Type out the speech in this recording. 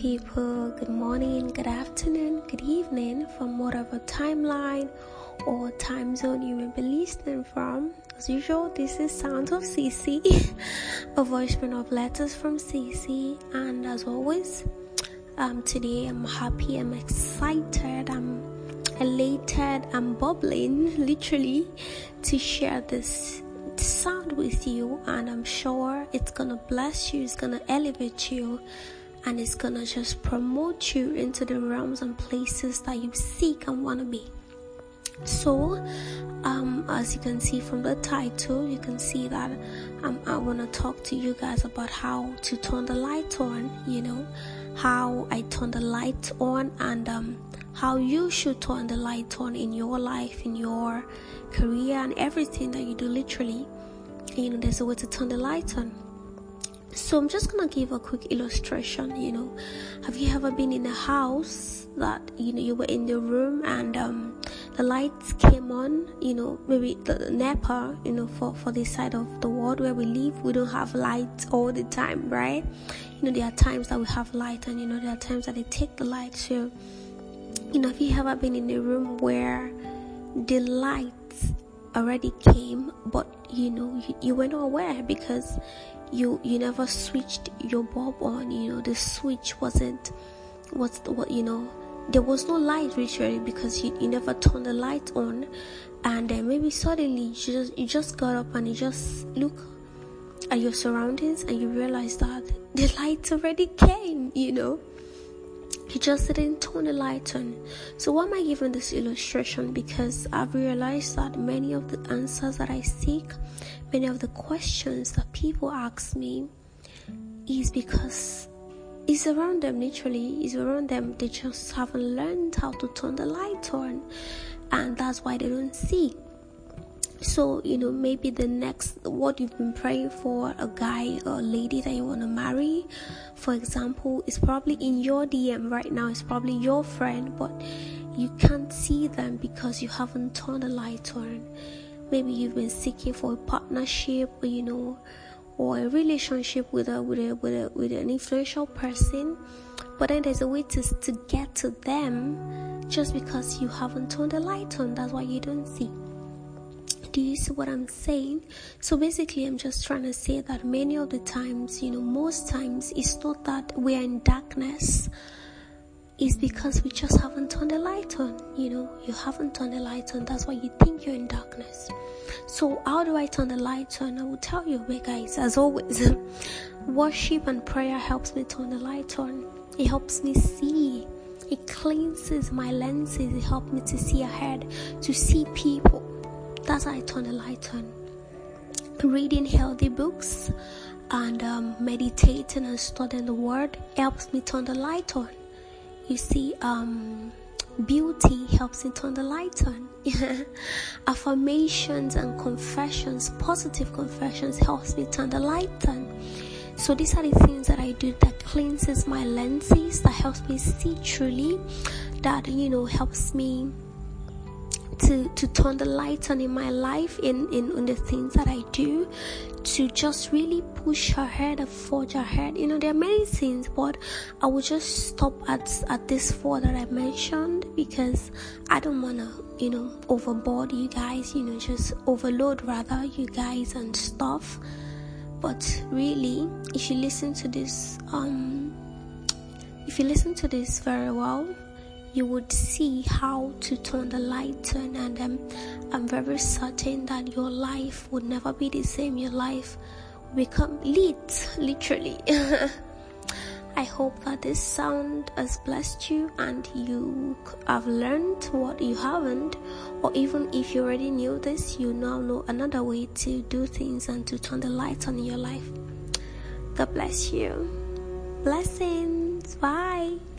people. Good morning, good afternoon, good evening from whatever timeline or time zone you may be listening from. As usual, this is Sounds of CC, a voicemail of letters from CC. And as always, um, today I'm happy, I'm excited, I'm elated, I'm bubbling literally to share this sound with you. And I'm sure it's gonna bless you, it's gonna elevate you and it's gonna just promote you into the realms and places that you seek and want to be. So, um, as you can see from the title, you can see that um, I want to talk to you guys about how to turn the light on, you know, how I turn the light on, and um, how you should turn the light on in your life, in your career, and everything that you do, literally. You know, there's a way to turn the light on. So I'm just gonna give a quick illustration. You know, have you ever been in a house that you know you were in the room and um, the lights came on? You know, maybe the NEPA. You know, for for this side of the world where we live, we don't have lights all the time, right? You know, there are times that we have light, and you know there are times that they take the light. So, you know, have you ever been in a room where the lights already came, but you know you, you were not aware because you you never switched your bulb on you know the switch wasn't what's the, what you know there was no light literally because you, you never turned the light on. And then maybe suddenly you just you just got up and you just look at your surroundings and you realize that the lights already came you know he just didn't turn the light on. So, why am I giving this illustration? Because I've realized that many of the answers that I seek, many of the questions that people ask me, is because it's around them literally, it's around them. They just haven't learned how to turn the light on, and that's why they don't see so you know maybe the next what you've been praying for a guy or a lady that you want to marry for example is probably in your dm right now it's probably your friend but you can't see them because you haven't turned the light on. Maybe you've been seeking for a partnership or you know or a relationship with a with a with a with an influential person but then there's a way to to get to them just because you haven't turned the light on. That's why you don't see do you see what I'm saying? So basically, I'm just trying to say that many of the times, you know, most times it's not that we're in darkness, it's because we just haven't turned the light on. You know, you haven't turned the light on, that's why you think you're in darkness. So, how do I turn the light on? I will tell you, guys, as always, worship and prayer helps me turn the light on, it helps me see. It cleanses my lenses. It helps me to see ahead, to see people that's how I turn the light on. Reading healthy books and um, meditating and studying the word helps me turn the light on. You see, um, beauty helps me turn the light on. Affirmations and confessions, positive confessions, helps me turn the light on. So these are the things that I do that cleanses my lenses, that helps me see truly, that you know helps me to to turn the light on in my life in, in in the things that I do to just really push ahead and forge ahead. You know, there are many things, but I will just stop at at this four that I mentioned because I don't wanna, you know, overboard you guys, you know, just overload rather you guys and stuff. But really, if you listen to this, um, if you listen to this very well, you would see how to turn the light on and um, i'm very certain that your life would never be the same. Your life will become lit literally. I hope that this sound has blessed you and you have learned what you haven't. Or even if you already knew this you now know another way to do things and to turn the light on in your life. God bless you. Blessings. Bye